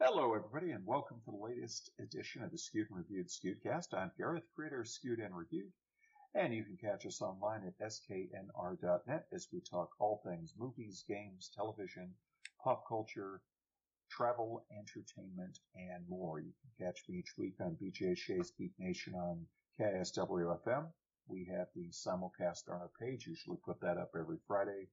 Hello, everybody, and welcome to the latest edition of the Skewed and Reviewed Skewedcast. I'm Gareth, creator of Skewed and Reviewed, and you can catch us online at sknr.net as we talk all things movies, games, television, pop culture, travel, entertainment, and more. You can catch me each week on BJ Shea's Geek Nation on KISW FM. We have the simulcast on our page, usually put that up every Friday.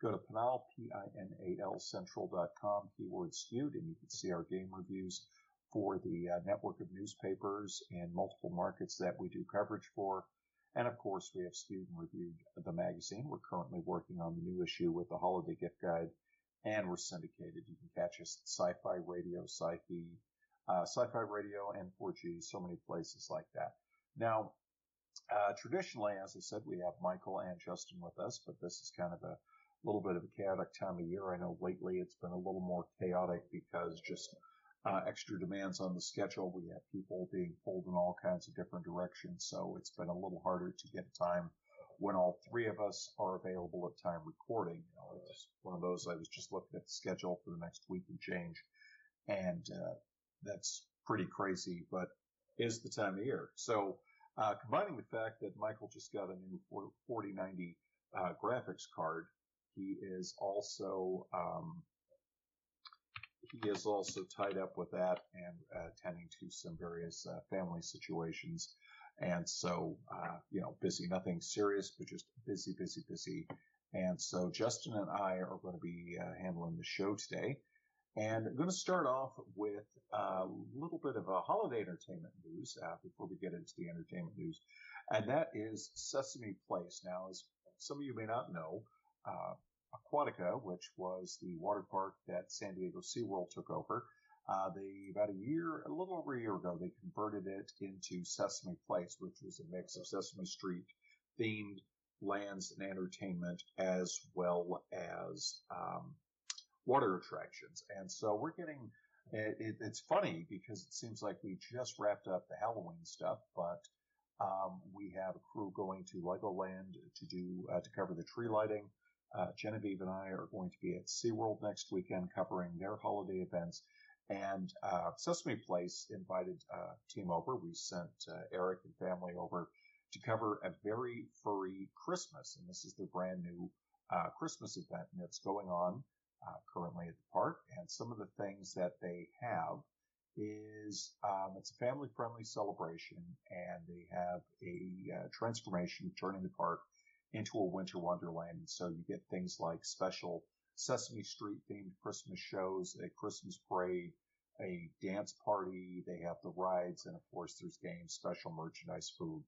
Go to Pinal, P-I-N-A-L central.com, keyword skewed, and you can see our game reviews for the uh, network of newspapers and multiple markets that we do coverage for. And of course, we have skewed and reviewed the magazine. We're currently working on the new issue with the holiday gift guide, and we're syndicated. You can catch us at Sci-Fi Radio, Sci-Fi, uh, Sci-Fi Radio, and 4G, so many places like that. Now, uh, traditionally, as I said, we have Michael and Justin with us, but this is kind of a little bit of a chaotic time of year. I know lately it's been a little more chaotic because just uh, extra demands on the schedule. We have people being pulled in all kinds of different directions, so it's been a little harder to get time when all three of us are available at time recording. You know, it's one of those. I was just looking at the schedule for the next week and change, and uh, that's pretty crazy, but is the time of year. So, uh, combining the fact that Michael just got a new 4090 uh, graphics card he is also um, he is also tied up with that and uh, tending to some various uh, family situations, and so uh, you know busy. Nothing serious, but just busy, busy, busy. And so Justin and I are going to be uh, handling the show today. And I'm going to start off with a little bit of a holiday entertainment news uh, before we get into the entertainment news. And that is Sesame Place. Now, as some of you may not know, uh, Aquatica, which was the water park that San Diego SeaWorld took over. Uh, they about a year, a little over a year ago, they converted it into Sesame Place, which was a mix of Sesame Street themed lands and entertainment as well as um, water attractions. And so we're getting it, it, it's funny because it seems like we just wrapped up the Halloween stuff, but um, we have a crew going to Legoland to do uh, to cover the tree lighting. Uh, Genevieve and I are going to be at SeaWorld next weekend covering their holiday events. And uh, Sesame Place invited uh, team over. We sent uh, Eric and family over to cover a very furry Christmas. And this is their brand new uh, Christmas event. It's going on uh, currently at the park. And some of the things that they have is um, it's a family friendly celebration. And they have a uh, transformation turning the park into a winter wonderland. And so you get things like special Sesame Street themed Christmas shows, a Christmas parade, a dance party. They have the rides, and of course, there's games, special merchandise, food,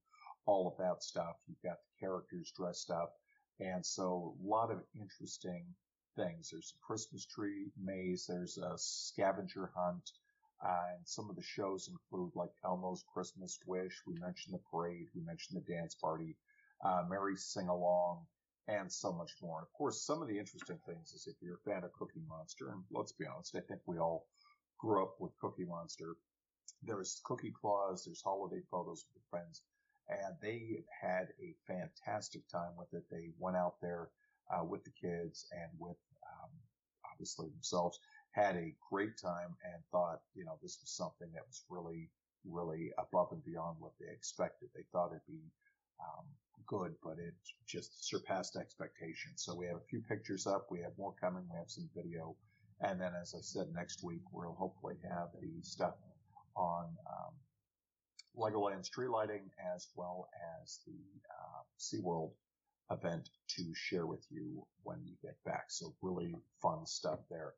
all of that stuff. You've got the characters dressed up, and so a lot of interesting things. There's a Christmas tree maze. There's a scavenger hunt. Uh, and some of the shows include like Elmo's Christmas Wish. We mentioned the parade. We mentioned the dance party uh, Sing Along, and so much more. Of course, some of the interesting things is if you're a fan of Cookie Monster, and let's be honest, I think we all grew up with Cookie Monster. There's Cookie Claus, there's holiday photos with the friends, and they had a fantastic time with it. They went out there uh, with the kids and with um, obviously themselves, had a great time and thought, you know, this was something that was really, really above and beyond what they expected. They thought it'd be um, good, but it just surpassed expectations. So we have a few pictures up. We have more coming. We have some video. And then, as I said, next week we'll hopefully have the stuff on um, Legoland's tree lighting as well as the uh, SeaWorld event to share with you when you get back. So really fun stuff there.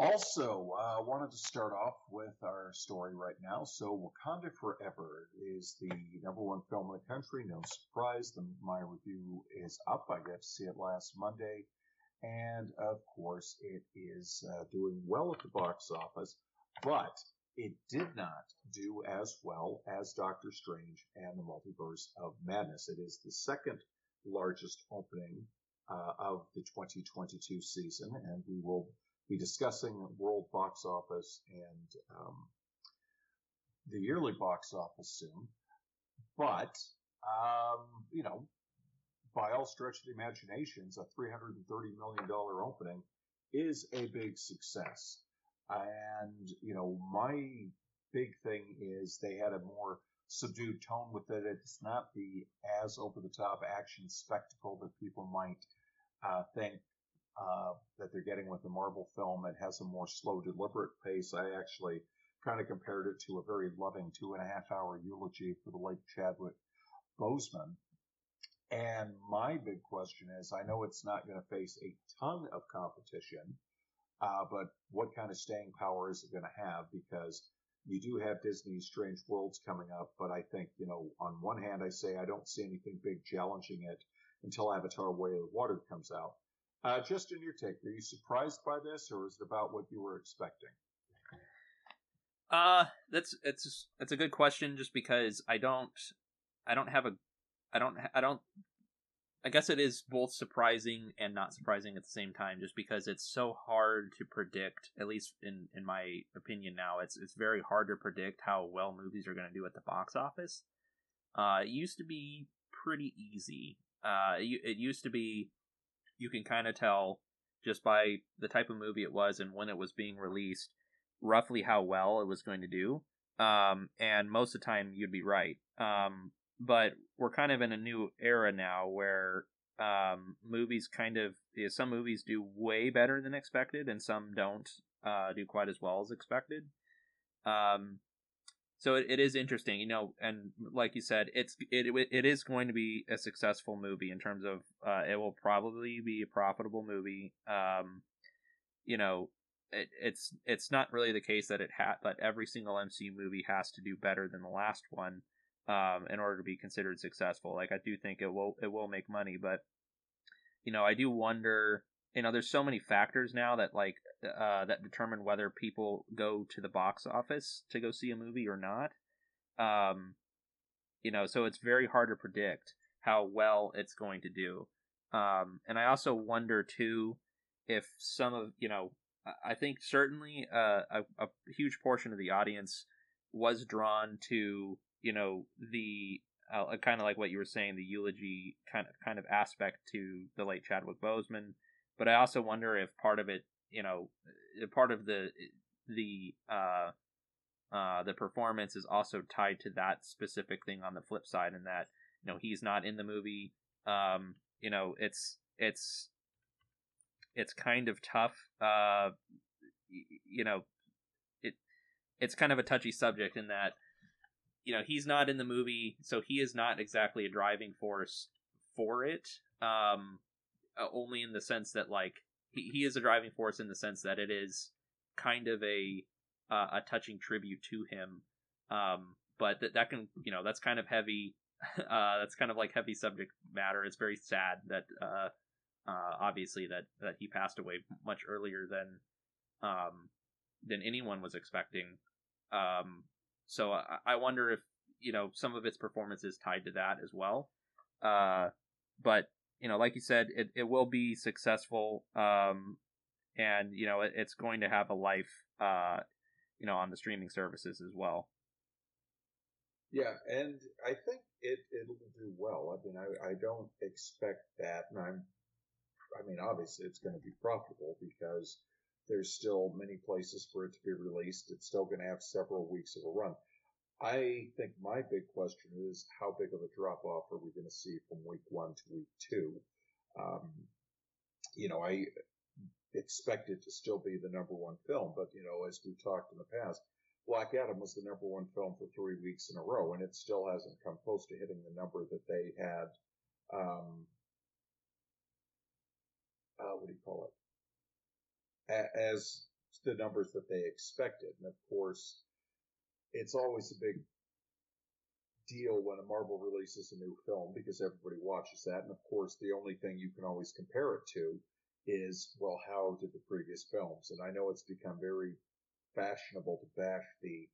Also, I uh, wanted to start off with our story right now. So, Wakanda Forever is the number one film in the country. No surprise, the, my review is up. I got to see it last Monday. And of course, it is uh, doing well at the box office, but it did not do as well as Doctor Strange and the Multiverse of Madness. It is the second largest opening uh, of the 2022 season, and we will be discussing world box office and um, the yearly box office soon. But, um, you know, by all stretch of the imaginations, a $330 million opening is a big success. And, you know, my big thing is they had a more subdued tone with it. It's not the as over the top action spectacle that people might uh, think uh, that they're getting with the Marvel film. It has a more slow, deliberate pace. I actually kind of compared it to a very loving two and a half hour eulogy for the late Chadwick Boseman. And my big question is, I know it's not going to face a ton of competition, uh, but what kind of staying power is it going to have? Because you do have Disney's Strange Worlds coming up, but I think, you know, on one hand, I say I don't see anything big challenging it until Avatar Way of the Water comes out. Uh, just in your take, are you surprised by this, or is it about what you were expecting? Uh, that's it's it's a good question. Just because I don't, I don't have a, I don't, I don't. I guess it is both surprising and not surprising at the same time, just because it's so hard to predict. At least in in my opinion, now it's it's very hard to predict how well movies are going to do at the box office. Uh, it used to be pretty easy. Uh, it, it used to be you can kind of tell just by the type of movie it was and when it was being released roughly how well it was going to do. Um, and most of the time you'd be right. Um, but we're kind of in a new era now where um, movies kind of some movies do way better than expected and some don't uh, do quite as well as expected. Um, so it, it is interesting, you know, and like you said, it's it it is going to be a successful movie in terms of uh, it will probably be a profitable movie. Um, you know, it, it's it's not really the case that it had that every single MCU movie has to do better than the last one um, in order to be considered successful. Like I do think it will it will make money, but you know I do wonder. You know, there's so many factors now that like uh, that determine whether people go to the box office to go see a movie or not. Um, you know, so it's very hard to predict how well it's going to do. Um, and I also wonder too if some of you know I think certainly uh, a, a huge portion of the audience was drawn to you know the uh, kind of like what you were saying the eulogy kind of kind of aspect to the late Chadwick Boseman, but I also wonder if part of it you know part of the the uh, uh, the performance is also tied to that specific thing on the flip side, and that you know he's not in the movie. Um, you know, it's it's it's kind of tough. Uh, you know, it it's kind of a touchy subject in that you know he's not in the movie, so he is not exactly a driving force for it. Um, uh, only in the sense that like he, he is a driving force in the sense that it is kind of a uh, a touching tribute to him. Um, but that that can you know that's kind of heavy. Uh, that's kind of like heavy subject matter. It's very sad that uh, uh, obviously that that he passed away much earlier than um, than anyone was expecting. Um, so I, I, wonder if you know some of its performance is tied to that as well. Uh, but you know, like you said, it, it will be successful, um, and you know it, it's going to have a life, uh, you know, on the streaming services as well. Yeah, and I think it it'll do well. I mean, I, I don't expect that, and I'm I mean, obviously it's going to be profitable because there's still many places for it to be released. It's still going to have several weeks of a run. I think my big question is how big of a drop off are we going to see from week one to week two? Um, you know, I expect it to still be the number one film, but you know, as we talked in the past, Black Adam was the number one film for three weeks in a row, and it still hasn't come close to hitting the number that they had um, uh, what do you call it, a- as the numbers that they expected. And of course, it's always a big deal when a Marvel releases a new film because everybody watches that. And of course, the only thing you can always compare it to is, well, how did the previous films? And I know it's become very fashionable to bash the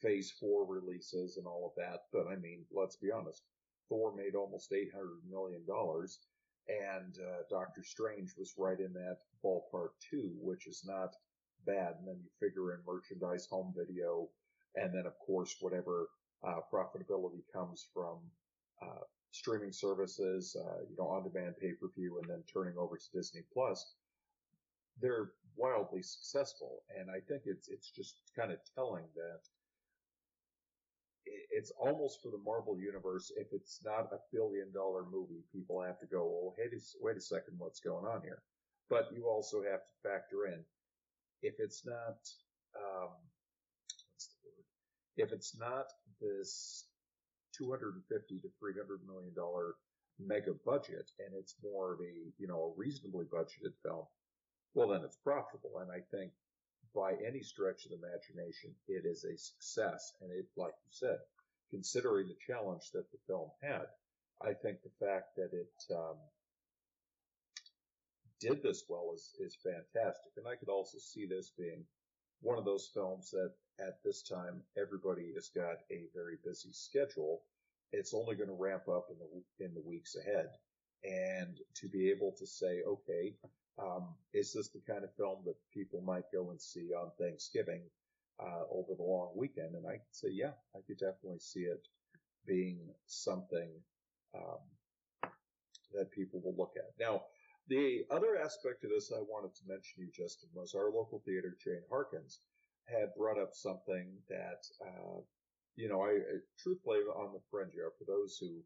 phase four releases and all of that. But I mean, let's be honest. Thor made almost $800 million and uh, Doctor Strange was right in that ballpark too, which is not bad. And then you figure in merchandise, home video, and then of course whatever uh, profitability comes from uh, streaming services, uh, you know, on-demand pay-per-view, and then turning over to Disney Plus. They're wildly successful, and I think it's it's just kind of telling that it's almost for the Marvel universe. If it's not a billion dollar movie, people have to go, well, hey, wait a second, what's going on here? But you also have to factor in if it's not um? If it's not this 250 to 300 million dollar mega budget and it's more of a you know a reasonably budgeted film, well then it's profitable. And I think by any stretch of the imagination, it is a success. And it, like you said, considering the challenge that the film had, I think the fact that it um, did this well is is fantastic. And I could also see this being one of those films that at this time everybody has got a very busy schedule. It's only going to ramp up in the in the weeks ahead, and to be able to say, okay, um, is this the kind of film that people might go and see on Thanksgiving uh, over the long weekend? And I could say, yeah, I could definitely see it being something um, that people will look at. Now, the other aspect of this I wanted to mention to you, Justin, was our local theater chain, Harkins, had brought up something that, uh, you know, I, truthfully on the fringe here, for those who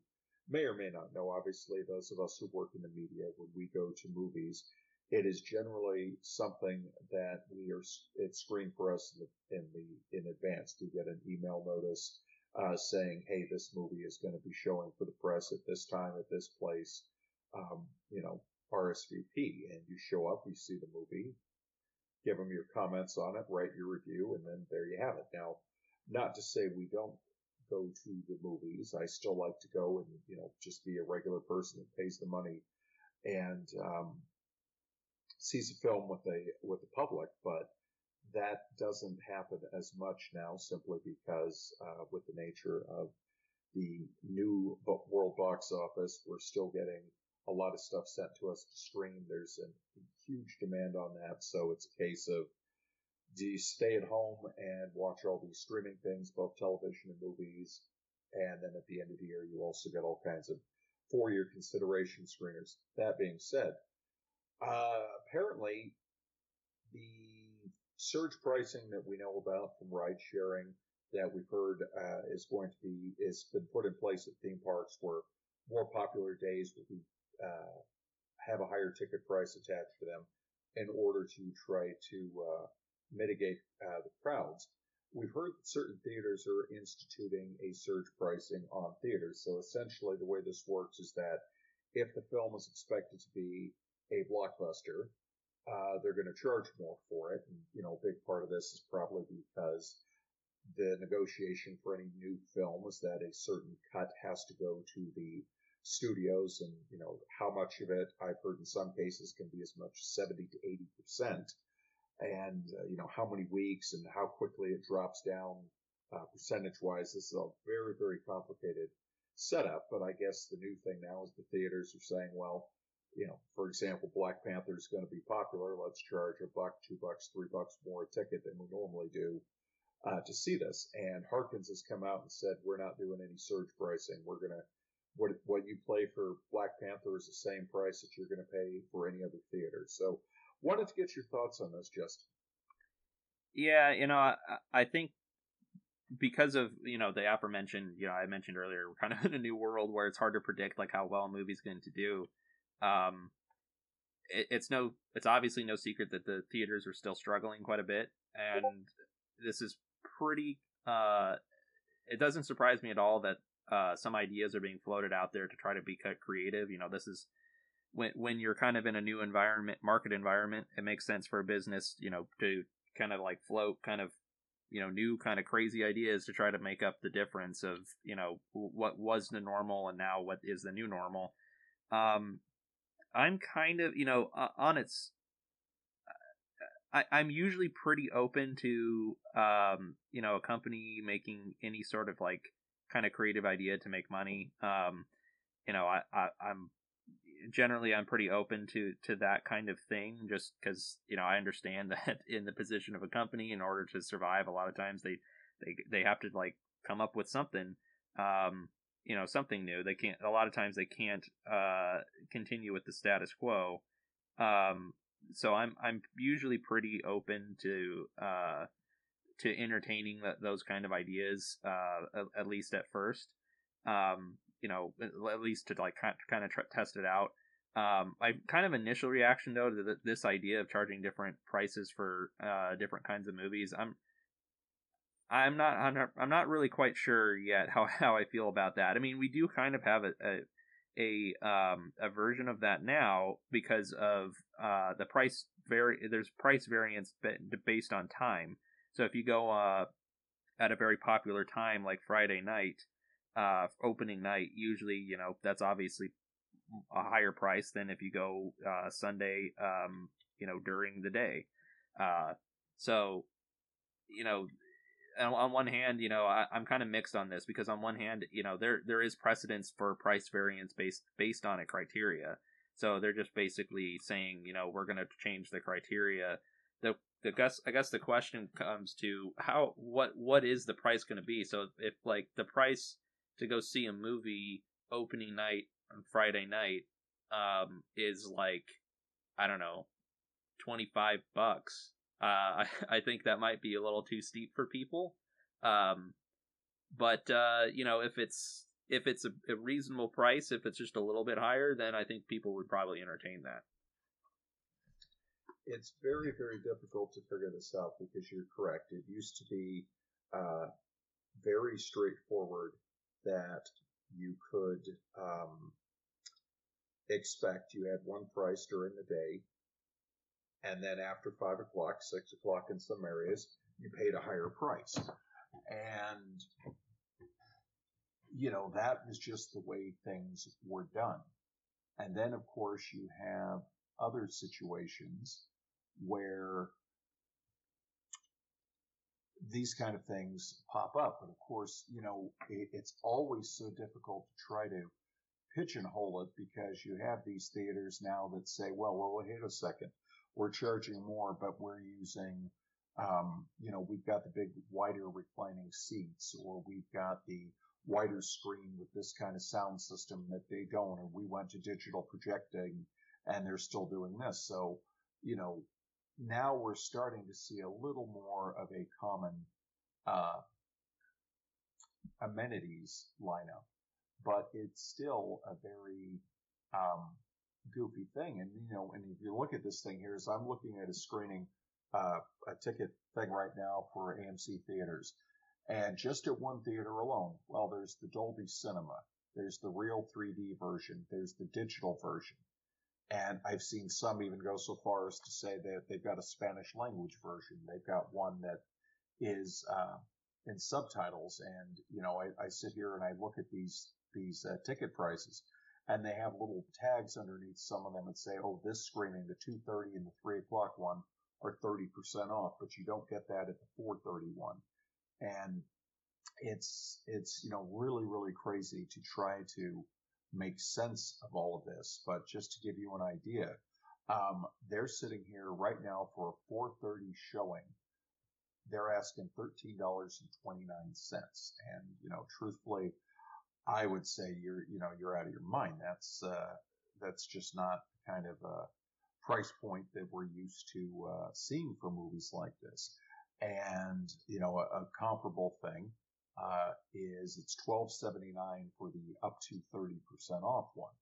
may or may not know, obviously those of us who work in the media, when we go to movies, it is generally something that we are, it's screened for us in the, in advance. We get an email notice, uh, saying, hey, this movie is going to be showing for the press at this time, at this place. Um, you know, RSVP and you show up, you see the movie, give them your comments on it, write your review, and then there you have it. Now, not to say we don't go to the movies. I still like to go and, you know, just be a regular person that pays the money and, um, sees a film with a, with the public, but that doesn't happen as much now simply because, uh, with the nature of the new world box office, we're still getting a lot of stuff sent to us to stream. There's a huge demand on that. So it's a case of do you stay at home and watch all these streaming things, both television and movies? And then at the end of the year, you also get all kinds of four year consideration screeners. That being said, uh, apparently the surge pricing that we know about from ride sharing that we've heard uh, is going to be is been put in place at theme parks where more popular days will be uh, have a higher ticket price attached to them in order to try to uh, mitigate uh, the crowds. We've heard that certain theaters are instituting a surge pricing on theaters. So essentially, the way this works is that if the film is expected to be a blockbuster, uh, they're going to charge more for it. And, you know, a big part of this is probably because the negotiation for any new film is that a certain cut has to go to the studios and, you know, how much of it I've heard in some cases can be as much 70 to 80%. And, uh, you know, how many weeks and how quickly it drops down, uh, percentage wise. This is a very, very complicated setup. But I guess the new thing now is the theaters are saying, well, you know, for example, Black Panther is going to be popular. Let's charge a buck, two bucks, three bucks more a ticket than we normally do. Uh, to see this. And Harkins has come out and said, we're not doing any surge pricing. We're going to what what you play for Black Panther is the same price that you're going to pay for any other theater. So, wanted to get your thoughts on this, Justin. Yeah, you know, I, I think because of you know the aforementioned, you know, I mentioned earlier, we're kind of in a new world where it's hard to predict like how well a movie's going to do. Um, it, it's no, it's obviously no secret that the theaters are still struggling quite a bit, and this is pretty. Uh, it doesn't surprise me at all that uh, some ideas are being floated out there to try to be creative. You know, this is when when you're kind of in a new environment, market environment, it makes sense for a business, you know, to kind of like float kind of you know new kind of crazy ideas to try to make up the difference of you know what was the normal and now what is the new normal um i'm kind of you know on its I, i'm usually pretty open to um you know a company making any sort of like kind of creative idea to make money. Um, you know, I, I I'm generally I'm pretty open to to that kind of thing just because you know I understand that in the position of a company in order to survive a lot of times they they they have to like come up with something um you know something new they can't a lot of times they can't uh continue with the status quo um so I'm I'm usually pretty open to uh to entertaining that those kind of ideas uh at, at least at first. Um, you know, at least to like kind of test it out. Um, I kind of initial reaction though to th- this idea of charging different prices for uh, different kinds of movies. I'm I'm not I'm not I'm not really quite sure yet how how I feel about that. I mean, we do kind of have a a a, um, a version of that now because of uh, the price vary. There's price variance based on time. So if you go uh, at a very popular time like Friday night, uh, opening night, usually you know that's obviously a higher price than if you go uh, Sunday, um, you know, during the day. Uh, so, you know, on one hand, you know, I, am kind of mixed on this because on one hand, you know, there there is precedence for price variance based based on a criteria. So they're just basically saying, you know, we're going to change the criteria. The the guess I guess the question comes to how what what is the price going to be? So if like the price to go see a movie opening night on Friday night um, is like I don't know, twenty five bucks. Uh, I I think that might be a little too steep for people. Um, but uh, you know, if it's if it's a, a reasonable price, if it's just a little bit higher, then I think people would probably entertain that. It's very very difficult to figure this out because you're correct. It used to be uh, very straightforward that you could um, expect you had one price during the day, and then after five o'clock, six o'clock in some areas, you paid a higher price. And, you know, that was just the way things were done. And then, of course, you have other situations where these kind of things pop up. And of course, you know, it, it's always so difficult to try to pigeonhole it because you have these theaters now that say, well, well, wait a second, we're charging more, but we're using, um, you know, we've got the big wider reclining seats, or we've got the wider screen with this kind of sound system that they don't, and we went to digital projecting, and they're still doing this. So, you know, now we're starting to see a little more of a common uh, amenities lineup, but it's still a very um, goofy thing. And you know, and if you look at this thing here, as I'm looking at a screening, uh, a ticket thing right now for AMC theaters, and just at one theater alone, well, there's the Dolby Cinema, there's the real 3D version, there's the digital version. And I've seen some even go so far as to say that they've got a Spanish language version. They've got one that is uh, in subtitles. And you know, I, I, sit here and I look at these these uh, ticket prices, and they have little tags underneath some of them that say, "Oh, this screening, the 2:30 and the 3 o'clock one, are 30% off," but you don't get that at the 4:31. And it's it's you know really really crazy to try to make sense of all of this, but just to give you an idea, um, they're sitting here right now for a 4:30 showing. They're asking thirteen dollars and twenty nine cents, and you know, truthfully, I would say you're you know you're out of your mind. That's uh, that's just not kind of a price point that we're used to uh, seeing for movies like this. And you know, a, a comparable thing uh, is it's twelve seventy nine for the up to thirty percent off one,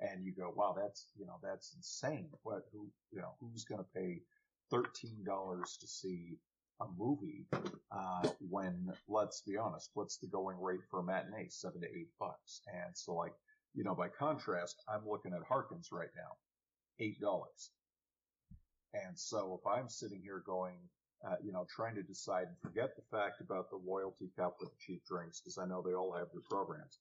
and you go, wow, that's you know that's insane. What who you know who's going to pay thirteen dollars to see a movie uh, when let's be honest, what's the going rate for a matinee? Seven to eight bucks. And so like you know by contrast, I'm looking at Harkins right now, eight dollars. And so if I'm sitting here going, uh, you know, trying to decide and forget the fact about the loyalty cup with the cheap drinks because I know they all have their programs.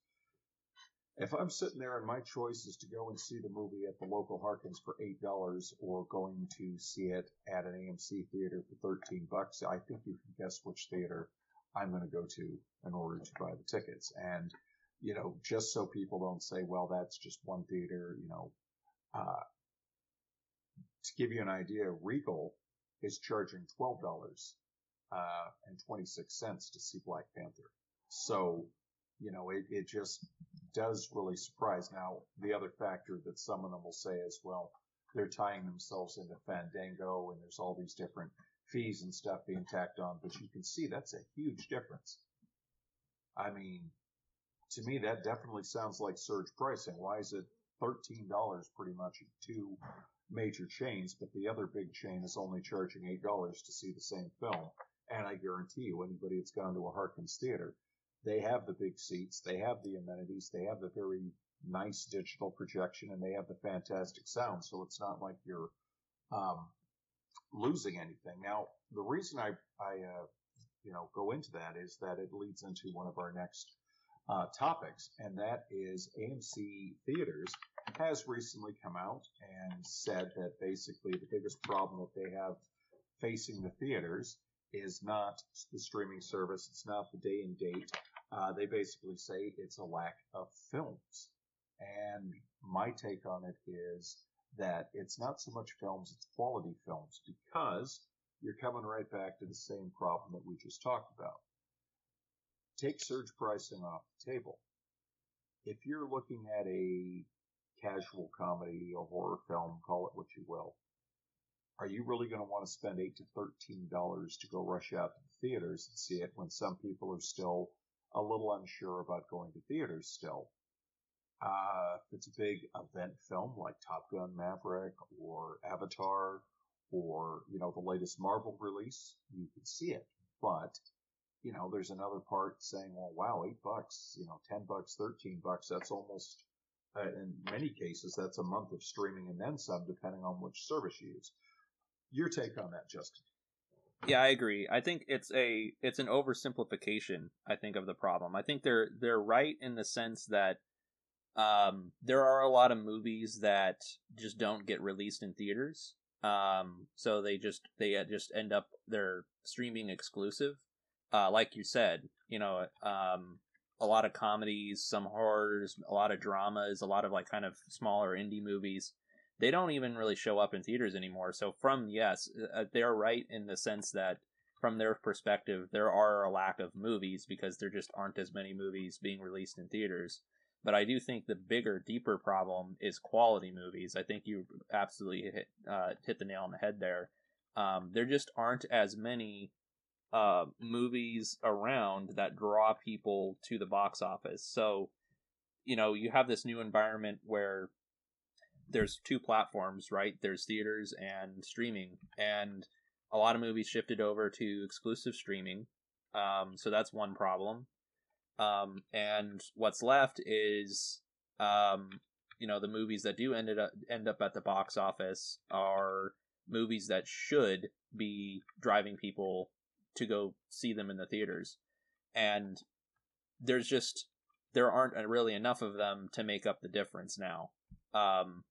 If I'm sitting there and my choice is to go and see the movie at the local Harkins for eight dollars or going to see it at an AMC theater for thirteen bucks, I think you can guess which theater I'm going to go to in order to buy the tickets. And you know, just so people don't say, "Well, that's just one theater," you know. Uh, to give you an idea, Regal is charging twelve dollars uh, and twenty six cents to see Black Panther. So, you know, it, it just does really surprise. Now, the other factor that some of them will say is, well, they're tying themselves into Fandango and there's all these different fees and stuff being tacked on, but you can see that's a huge difference. I mean, to me, that definitely sounds like surge pricing. Why is it $13 pretty much two major chains, but the other big chain is only charging $8 to see the same film? And I guarantee you, anybody that's gone to a Harkins theater, they have the big seats, they have the amenities, they have the very nice digital projection, and they have the fantastic sound. So it's not like you're um, losing anything. Now, the reason I, I uh, you know, go into that is that it leads into one of our next uh, topics, and that is AMC Theaters has recently come out and said that basically the biggest problem that they have facing the theaters is not the streaming service, it's not the day and date. Uh, they basically say it's a lack of films. And my take on it is that it's not so much films, it's quality films because you're coming right back to the same problem that we just talked about. Take surge pricing off the table. If you're looking at a casual comedy, a horror film, call it what you will, are you really going to want to spend eight to thirteen dollars to go rush out to the theaters and see it when some people are still a little unsure about going to theaters still? Uh, if it's a big event film like Top Gun Maverick or Avatar or, you know, the latest Marvel release, you can see it. But, you know, there's another part saying, well, wow, eight bucks, you know, 10 bucks, 13 bucks, that's almost, uh, in many cases, that's a month of streaming and then some, depending on which service you use. Your take on that, Justin? Yeah, I agree. I think it's a it's an oversimplification. I think of the problem. I think they're they're right in the sense that um, there are a lot of movies that just don't get released in theaters. Um, so they just they just end up they're streaming exclusive. Uh, like you said, you know, um, a lot of comedies, some horrors, a lot of dramas, a lot of like kind of smaller indie movies. They don't even really show up in theaters anymore. So from yes, uh, they're right in the sense that from their perspective, there are a lack of movies because there just aren't as many movies being released in theaters. But I do think the bigger, deeper problem is quality movies. I think you absolutely hit uh, hit the nail on the head there. Um, there just aren't as many uh, movies around that draw people to the box office. So, you know, you have this new environment where there's two platforms, right? There's theaters and streaming, and a lot of movies shifted over to exclusive streaming. Um, so that's one problem. Um, and what's left is, um, you know, the movies that do ended up end up at the box office are movies that should be driving people to go see them in the theaters, and there's just there aren't really enough of them to make up the difference now. Um,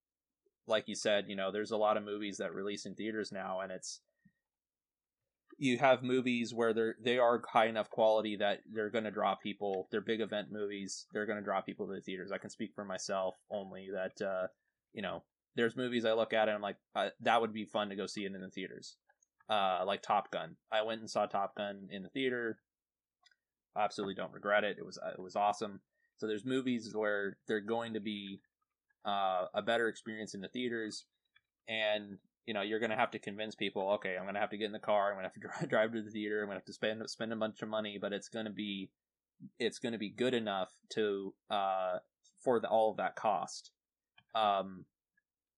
like you said, you know, there's a lot of movies that release in theaters now, and it's you have movies where they're they are high enough quality that they're going to draw people. They're big event movies. They're going to draw people to the theaters. I can speak for myself only that uh, you know there's movies I look at and I'm like uh, that would be fun to go see it in the theaters. Uh, like Top Gun. I went and saw Top Gun in the theater. Absolutely don't regret it. It was it was awesome. So there's movies where they're going to be uh, a better experience in the theaters, and you know you're going to have to convince people okay i'm going to have to get in the car i'm going to have to drive, drive to the theater i'm going to have to spend spend a bunch of money but it's going to be it's going to be good enough to uh for the, all of that cost um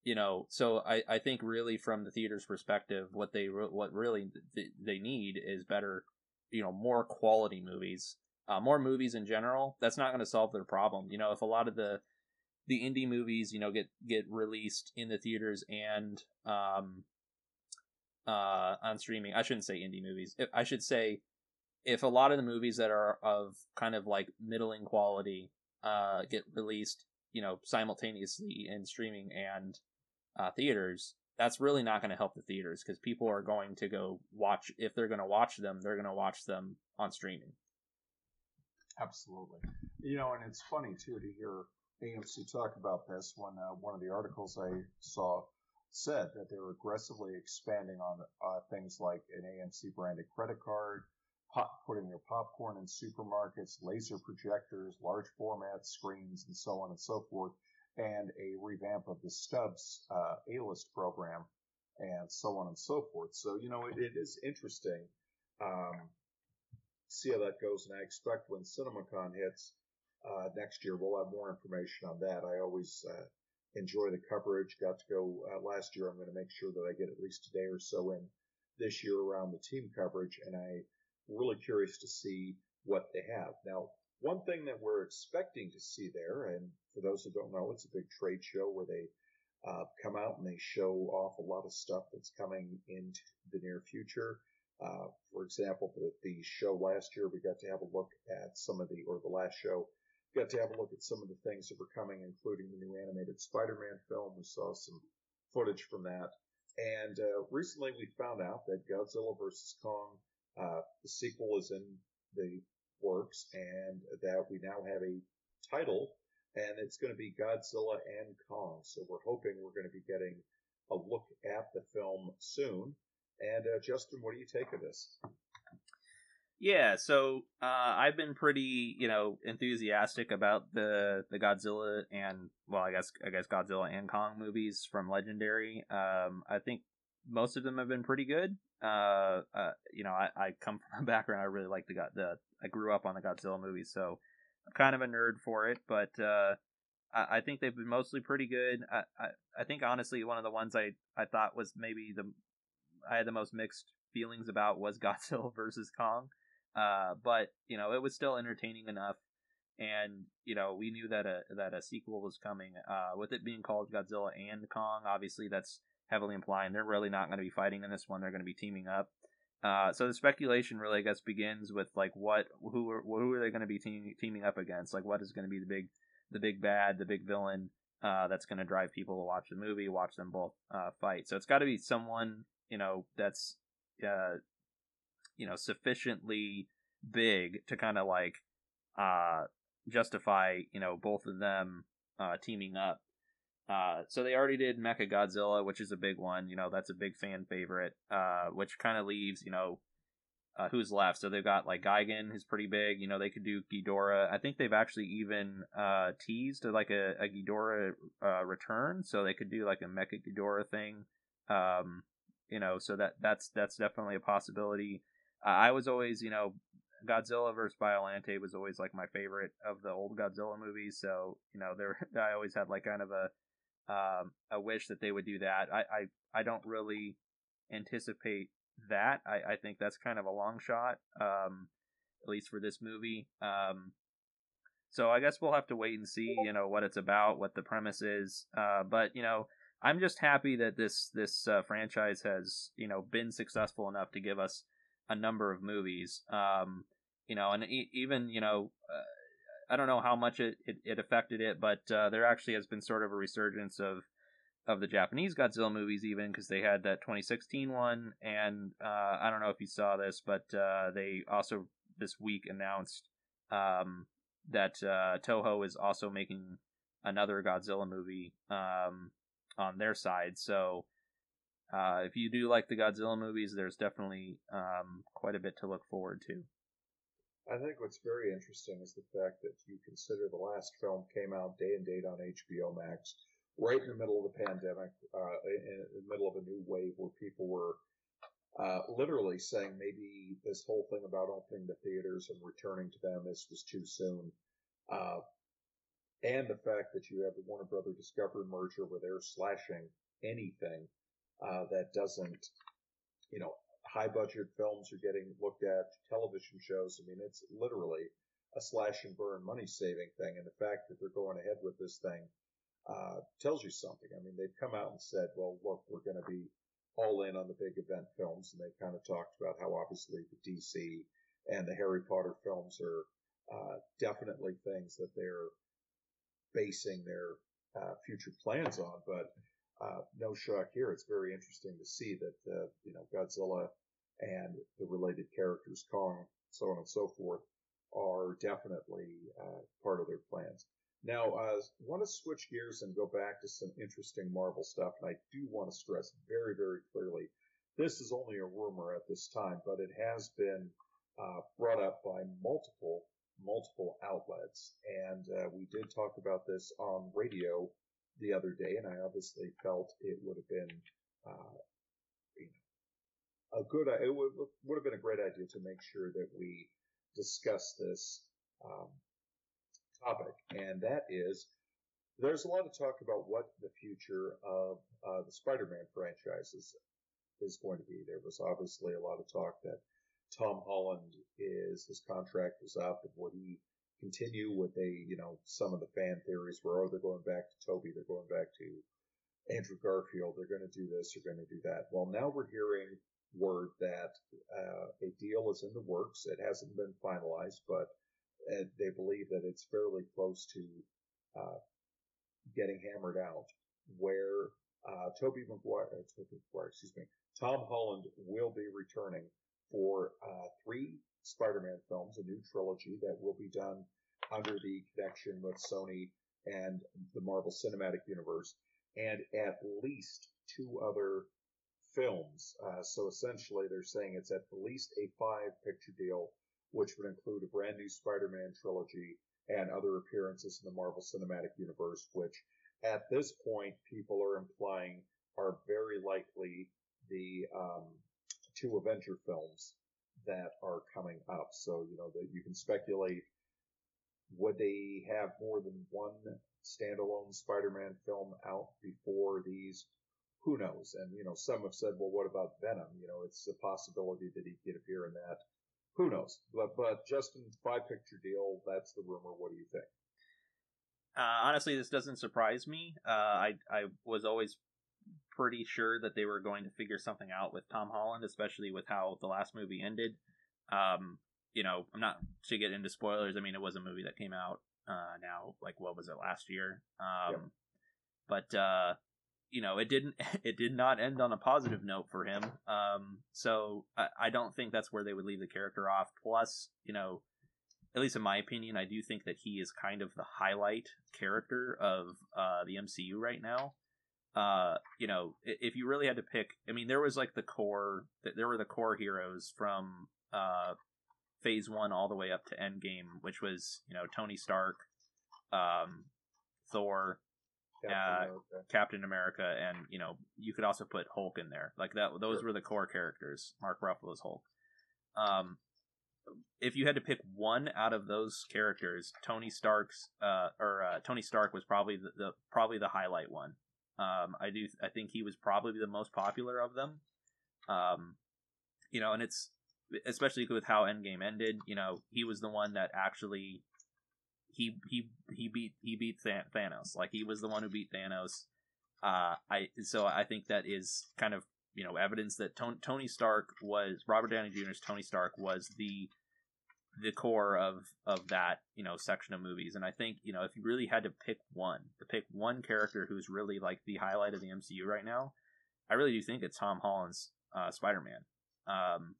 you know so i i think really from the theater's perspective what they what really they need is better you know more quality movies uh, more movies in general that's not going to solve their problem you know if a lot of the the indie movies, you know, get get released in the theaters and um, uh, on streaming. I shouldn't say indie movies. I should say if a lot of the movies that are of kind of like middling quality uh, get released, you know, simultaneously in streaming and uh, theaters, that's really not going to help the theaters because people are going to go watch. If they're going to watch them, they're going to watch them on streaming. Absolutely. You know, and it's funny too to hear AMC talk about this when uh, one of the articles I saw said that they were aggressively expanding on uh, things like an AMC branded credit card, pop, putting their popcorn in supermarkets, laser projectors, large format screens, and so on and so forth. And a revamp of the Stubs uh, A-list program, and so on and so forth. So you know, it, it is interesting. Um, see how that goes, and I expect when CinemaCon hits uh, next year, we'll have more information on that. I always uh, enjoy the coverage. Got to go uh, last year. I'm going to make sure that I get at least a day or so in this year around the team coverage, and I'm really curious to see what they have. Now, one thing that we're expecting to see there, and for those who don't know, it's a big trade show where they uh, come out and they show off a lot of stuff that's coming into the near future. Uh, for example, the, the show last year, we got to have a look at some of the, or the last show, got to have a look at some of the things that were coming, including the new animated Spider-Man film. We saw some footage from that. And uh, recently we found out that Godzilla vs. Kong, uh, the sequel is in the works and that we now have a title and it's going to be Godzilla and Kong. So we're hoping we're going to be getting a look at the film soon. And uh, Justin, what do you take of this? Yeah, so uh, I've been pretty, you know, enthusiastic about the the Godzilla and well, I guess I guess Godzilla and Kong movies from Legendary. Um, I think most of them have been pretty good. Uh, uh, you know, I, I come from a background I really like the the I grew up on the Godzilla movies, so Kind of a nerd for it. But uh, I, I think they've been mostly pretty good. I, I I think honestly one of the ones I I thought was maybe the I had the most mixed feelings about was Godzilla versus Kong. Uh, but you know, it was still entertaining enough, and you know, we knew that a that a sequel was coming. Uh, with it being called Godzilla and Kong, obviously that's heavily implying they're really not going to be fighting in this one. They're going to be teaming up. Uh, so the speculation really, I guess, begins with like what who are who are they going to be team, teaming up against? Like what is going to be the big the big bad, the big villain uh, that's going to drive people to watch the movie, watch them both uh, fight. So it's got to be someone you know that's uh, you know sufficiently big to kind of like uh justify you know both of them uh teaming up uh so they already did mecha godzilla which is a big one you know that's a big fan favorite uh which kind of leaves you know uh, who's left so they've got like Gigan who's pretty big you know they could do Ghidorah I think they've actually even uh teased like a, a Ghidorah uh return so they could do like a mecha Ghidorah thing um you know so that that's that's definitely a possibility I was always, you know, Godzilla versus Biolante was always like my favorite of the old Godzilla movies. So you know, there I always had like kind of a um, a wish that they would do that. I I, I don't really anticipate that. I, I think that's kind of a long shot, um, at least for this movie. Um, so I guess we'll have to wait and see, you know, what it's about, what the premise is. Uh, but you know, I'm just happy that this this uh, franchise has you know been successful enough to give us a number of movies. Um, you know, and e- even you know, uh, I don't know how much it, it, it affected it, but uh, there actually has been sort of a resurgence of of the Japanese Godzilla movies, even because they had that 2016 one, and uh, I don't know if you saw this, but uh, they also this week announced um, that uh, Toho is also making another Godzilla movie um, on their side. So uh, if you do like the Godzilla movies, there's definitely um, quite a bit to look forward to. I think what's very interesting is the fact that you consider the last film came out day and date on HBO Max, right in the middle of the pandemic, uh, in the middle of a new wave where people were uh, literally saying maybe this whole thing about opening the theaters and returning to them is was too soon. Uh, and the fact that you have the Warner Brother Discovery merger where they're slashing anything uh, that doesn't, you know, high budget films are getting looked at, television shows. I mean, it's literally a slash and burn money saving thing. And the fact that they're going ahead with this thing, uh, tells you something. I mean, they've come out and said, well, look, we're going to be all in on the big event films. And they kind of talked about how obviously the DC and the Harry Potter films are, uh, definitely things that they're basing their, uh, future plans on. But uh, no shock here. It's very interesting to see that, uh, you know, Godzilla and the related characters, Kong, so on and so forth, are definitely uh, part of their plans. Now, I uh, want to switch gears and go back to some interesting Marvel stuff, and I do want to stress very, very clearly, this is only a rumor at this time, but it has been uh, brought up by multiple, multiple outlets, and uh, we did talk about this on radio the other day, and I obviously felt it would have been uh, a good. It would, would have been a great idea to make sure that we discuss this um, topic, and that is there's a lot of talk about what the future of uh, the Spider-Man franchises is going to be. There was obviously a lot of talk that Tom Holland is his contract was up, and would he continue with a you know some of the fan theories were, oh they're going back to Tobey, they're going back to Andrew Garfield, they're going to do this, they're going to do that. Well, now we're hearing word that uh, a deal is in the works. It hasn't been finalized, but uh, they believe that it's fairly close to uh, getting hammered out, where uh, Tobey Maguire, uh, Tobey Maguire, excuse me, Tom Holland will be returning for uh, three Spider-Man films, a new trilogy that will be done under the connection with Sony and the Marvel Cinematic Universe, and at least two other films. Uh, so essentially, they're saying it's at least a five-picture deal, which would include a brand new Spider-Man trilogy and other appearances in the Marvel Cinematic Universe, which at this point people are implying are very likely the um, two Avenger films that are coming up. So you know that you can speculate would they have more than one standalone Spider-Man film out before these? Who knows? And you know, some have said, well, what about Venom? You know, it's a possibility that he could appear in that who knows? But but Justin, five picture deal. That's the rumor. What do you think? Uh, honestly, this doesn't surprise me. Uh, I I was always pretty sure that they were going to figure something out with Tom Holland, especially with how the last movie ended. Um, you know, I'm not to get into spoilers. I mean, it was a movie that came out uh, now, like what was it last year? Um, yep. But uh, you know, it didn't it did not end on a positive note for him. Um, so I, I don't think that's where they would leave the character off. Plus, you know, at least in my opinion, I do think that he is kind of the highlight character of uh, the MCU right now. Uh, you know, if you really had to pick, I mean, there was like the core, that there were the core heroes from uh, Phase One all the way up to Endgame, which was you know Tony Stark, um, Thor, Captain, uh, America. Captain America, and you know you could also put Hulk in there. Like that, those sure. were the core characters. Mark Ruffalo's Hulk. Um, if you had to pick one out of those characters, Tony Stark's uh, or uh, Tony Stark was probably the, the, probably the highlight one. Um, I do I think he was probably the most popular of them. Um, you know, and it's especially with how Endgame ended. You know, he was the one that actually he he he beat he beat Thanos. Like he was the one who beat Thanos. Uh, I so I think that is kind of you know evidence that Tony Stark was Robert Downey Jr.'s Tony Stark was the the core of of that you know section of movies and i think you know if you really had to pick one to pick one character who's really like the highlight of the mcu right now i really do think it's tom holland's uh, spider-man um,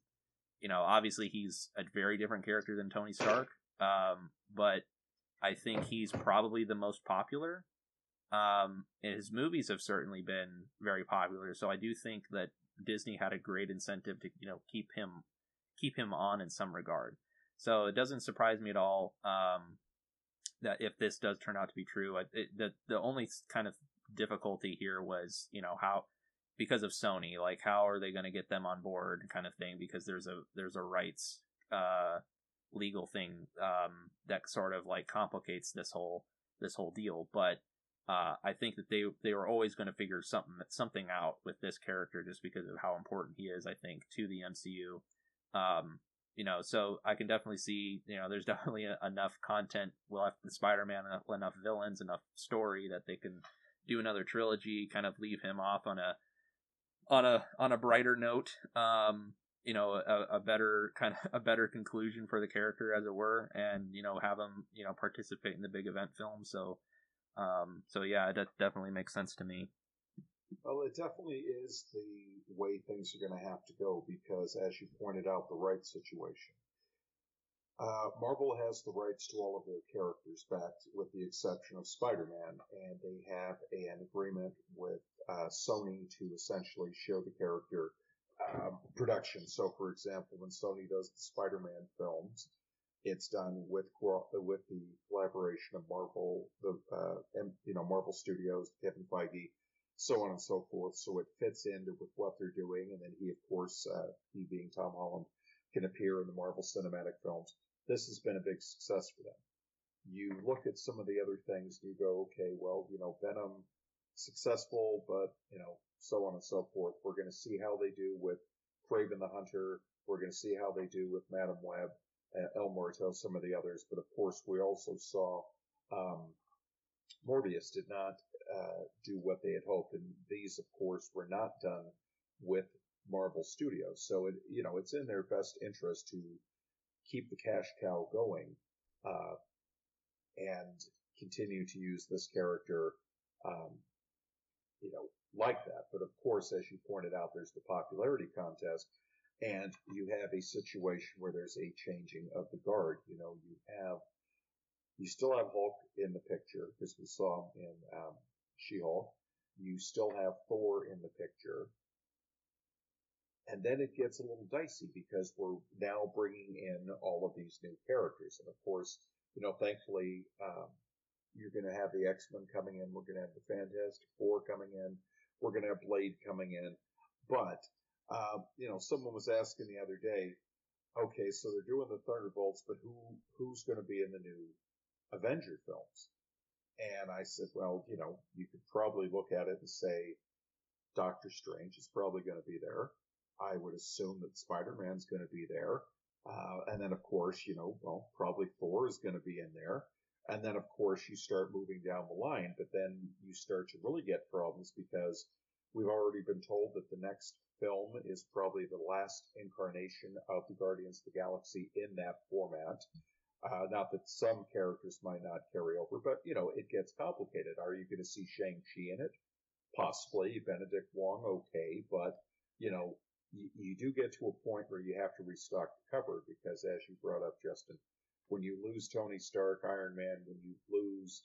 you know obviously he's a very different character than tony stark um, but I think he's probably the most popular. Um, and his movies have certainly been very popular. So I do think that Disney had a great incentive to you know keep him keep him on in some regard. So it doesn't surprise me at all um, that if this does turn out to be true, it, the the only kind of difficulty here was you know how because of Sony, like how are they going to get them on board, kind of thing, because there's a there's a rights uh, legal thing um, that sort of like complicates this whole this whole deal. But uh, I think that they they were always going to figure something something out with this character just because of how important he is. I think to the MCU. Um, you know, so I can definitely see, you know, there's definitely a, enough content left in Spider-Man, enough, enough villains, enough story that they can do another trilogy, kind of leave him off on a on a on a brighter note. Um, you know a, a, better kind of a better conclusion for the character as it were and you know have him you know participate in the big event film. So um so yeah that definitely makes sense to me. Well it definitely is the way things are going to have to go because as you pointed out the right situation. Uh, Marvel has the rights to all of their characters back, with the exception of Spider-Man, and they have an agreement with uh, Sony to essentially show the character um, production. So, for example, when Sony does the Spider-Man films, It's done with with the collaboration of Marvel, the uh, you know Marvel Studios, Kevin Feige, so on and so forth. So it fits into with what they're doing, and then he, of course, uh, he being Tom Holland, can appear in the Marvel Cinematic films. This has been a big success for them. You look at some of the other things, and you go, okay, well, you know, Venom successful, but you know, so on and so forth. We're going to see how they do with Kraven the Hunter. We're going to see how they do with Madame Web, uh, El Muerto, some of the others. But of course, we also saw um, Morbius did not uh, do what they had hoped, and these, of course, were not done with Marvel Studios. So it, you know, it's in their best interest to keep the cash cow going uh, and continue to use this character, um, you know, like that. But of course, as you pointed out, there's the popularity contest, and you have a situation where there's a changing of the guard. You know, you have you still have Hulk in the picture because we saw him in um, She-Hulk. You still have Thor in the picture. And then it gets a little dicey because we're now bringing in all of these new characters. And of course, you know, thankfully, um, you're going to have the X-Men coming in. We're going to have the Fantastic Four coming in. We're going to have Blade coming in. But, um, you know, someone was asking the other day, okay, so they're doing the Thunderbolts, but who, who's going to be in the new Avenger films? And I said, well, you know, you could probably look at it and say Doctor Strange is probably going to be there. I would assume that Spider-Man's going to be there. Uh, and then of course, you know, well, probably Thor is going to be in there. And then of course you start moving down the line, but then you start to really get problems because we've already been told that the next film is probably the last incarnation of the Guardians of the Galaxy in that format. Uh, not that some characters might not carry over, but you know, it gets complicated. Are you going to see Shang-Chi in it? Possibly. Benedict Wong, okay, but you know, you, you do get to a point where you have to restock the cupboard because as you brought up, Justin, when you lose Tony Stark, Iron Man, when you lose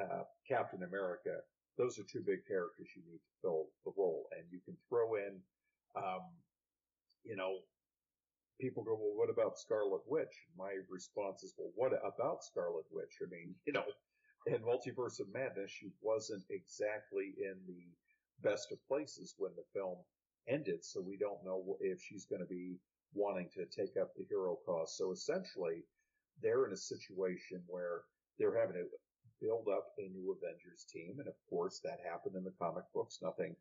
uh, Captain America, those are two big characters you need to fill the role. And you can throw in, um, you know, people go, well, what about Scarlet Witch? My response is, well, what about Scarlet Witch? I mean, you know, in Multiverse of Madness, she wasn't exactly in the best of places when the film ended, so we don't know if she's going to be wanting to take up the hero cause. So essentially, they're in a situation where they're having to build up a new Avengers team, and of course that happened in the comic books. Nothing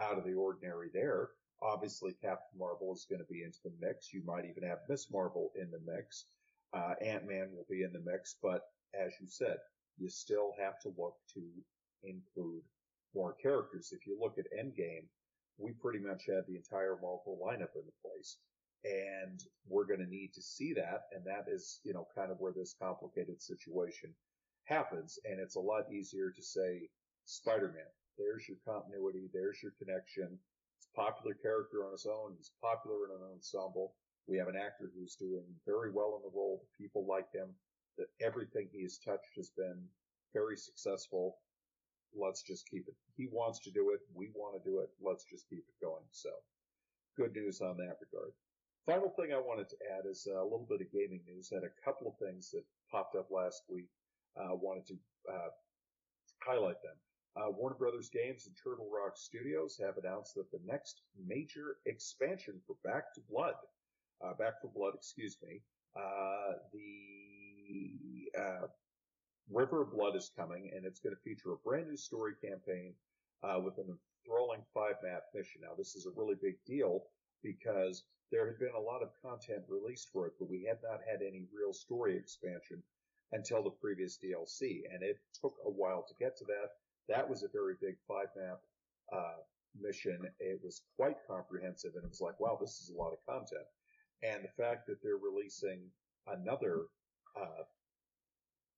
out of the ordinary there. Obviously, Captain Marvel is going to be into the mix. You might even have Miss Marvel in the mix. Uh, Ant Man will be in the mix, but as you said, you still have to look to include more characters. If you look at Endgame, we pretty much had the entire Marvel lineup in the place. And we're going to need to see that. And that is, you know, kind of where this complicated situation happens. And it's a lot easier to say Spider-Man. There's your continuity. There's your connection. It's a popular character on his own. He's popular in an ensemble. We have an actor who's doing very well in the role. People like him. That everything he has touched has been very successful let's just keep it. He wants to do it. We want to do it. Let's just keep it going. So good news on that regard. Final thing I wanted to add is a little bit of gaming news. Had a couple of things that popped up last week. Uh, wanted to uh, highlight them. Uh, Warner Brothers Games and Turtle Rock Studios have announced that the next major expansion for Back to Blood, uh, Back for Blood, excuse me, uh, the uh, River of Blood is coming, and it's going to feature a brand new story campaign uh, with an enthralling five map mission. Now, this is a really big deal because there had been a lot of content released for it, but we had not had any real story expansion until the previous DLC, and it took a while to get to that. That was a very big five map uh, mission. It was quite comprehensive, and it was like, wow, this is a lot of content. And the fact that they're releasing another uh,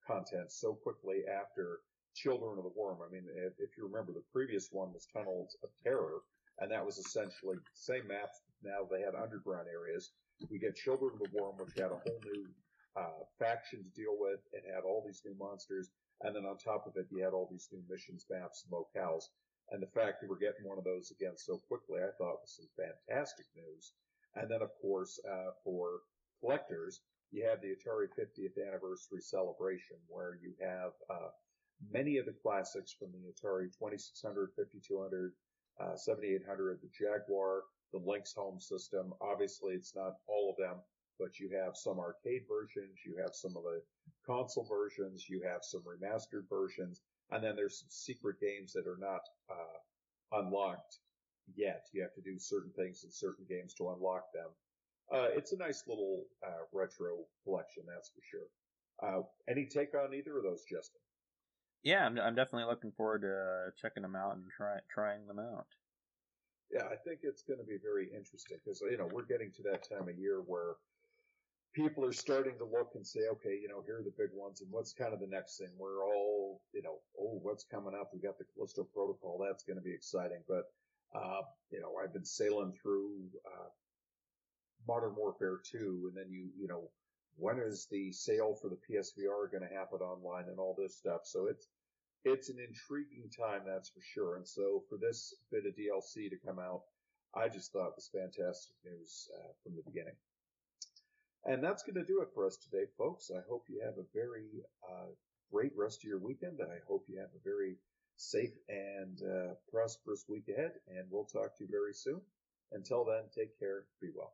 content so quickly after Children of the Worm. I mean, if, you remember, the previous one was Tunnels of Terror, and that was essentially the same maps. Now they had underground areas. We get Children of the Worm, which had a whole new uh, faction to deal with. It had all these new monsters, and then on top of it, you had all these new missions, maps, and locales. And the fact that we're getting one of those again so quickly, I thought was some fantastic news. And then, of course, uh, for collectors, you have the Atari 50th anniversary celebration where you have uh, many of the classics from the Atari 2600, 5200, uh, 7800, the Jaguar, the Lynx home system. Obviously, it's not all of them, but you have some arcade versions, you have some of the console versions, you have some remastered versions, and then there's some secret games that are not uh, unlocked yet. You have to do certain things in certain games to unlock them. Uh, it's a nice little uh, retro collection, that's for sure. Uh, any take on either of those, Justin? Yeah, I'm, I'm definitely looking forward to uh, checking them out and try, trying them out. Yeah, I think it's going to be very interesting because you know we're getting to that time of year where people are starting to look and say, okay, you know, here are the big ones, and what's kind of the next thing? We're all, you know, oh, what's coming up? We got the Callisto Protocol. That's going to be exciting. But uh, you know, I've been sailing through uh, Modern Warfare 2, and then you, you know, when is the sale for the PSVR going to happen online and all this stuff? So it's, it's an intriguing time, that's for sure. And so for this bit of DLC to come out, I just thought it was fantastic news uh, from the beginning. And that's going to do it for us today, folks. I hope you have a very uh, great rest of your weekend. I hope you have a very safe and uh, prosperous week ahead, and we'll talk to you very soon. Until then, take care. Be well.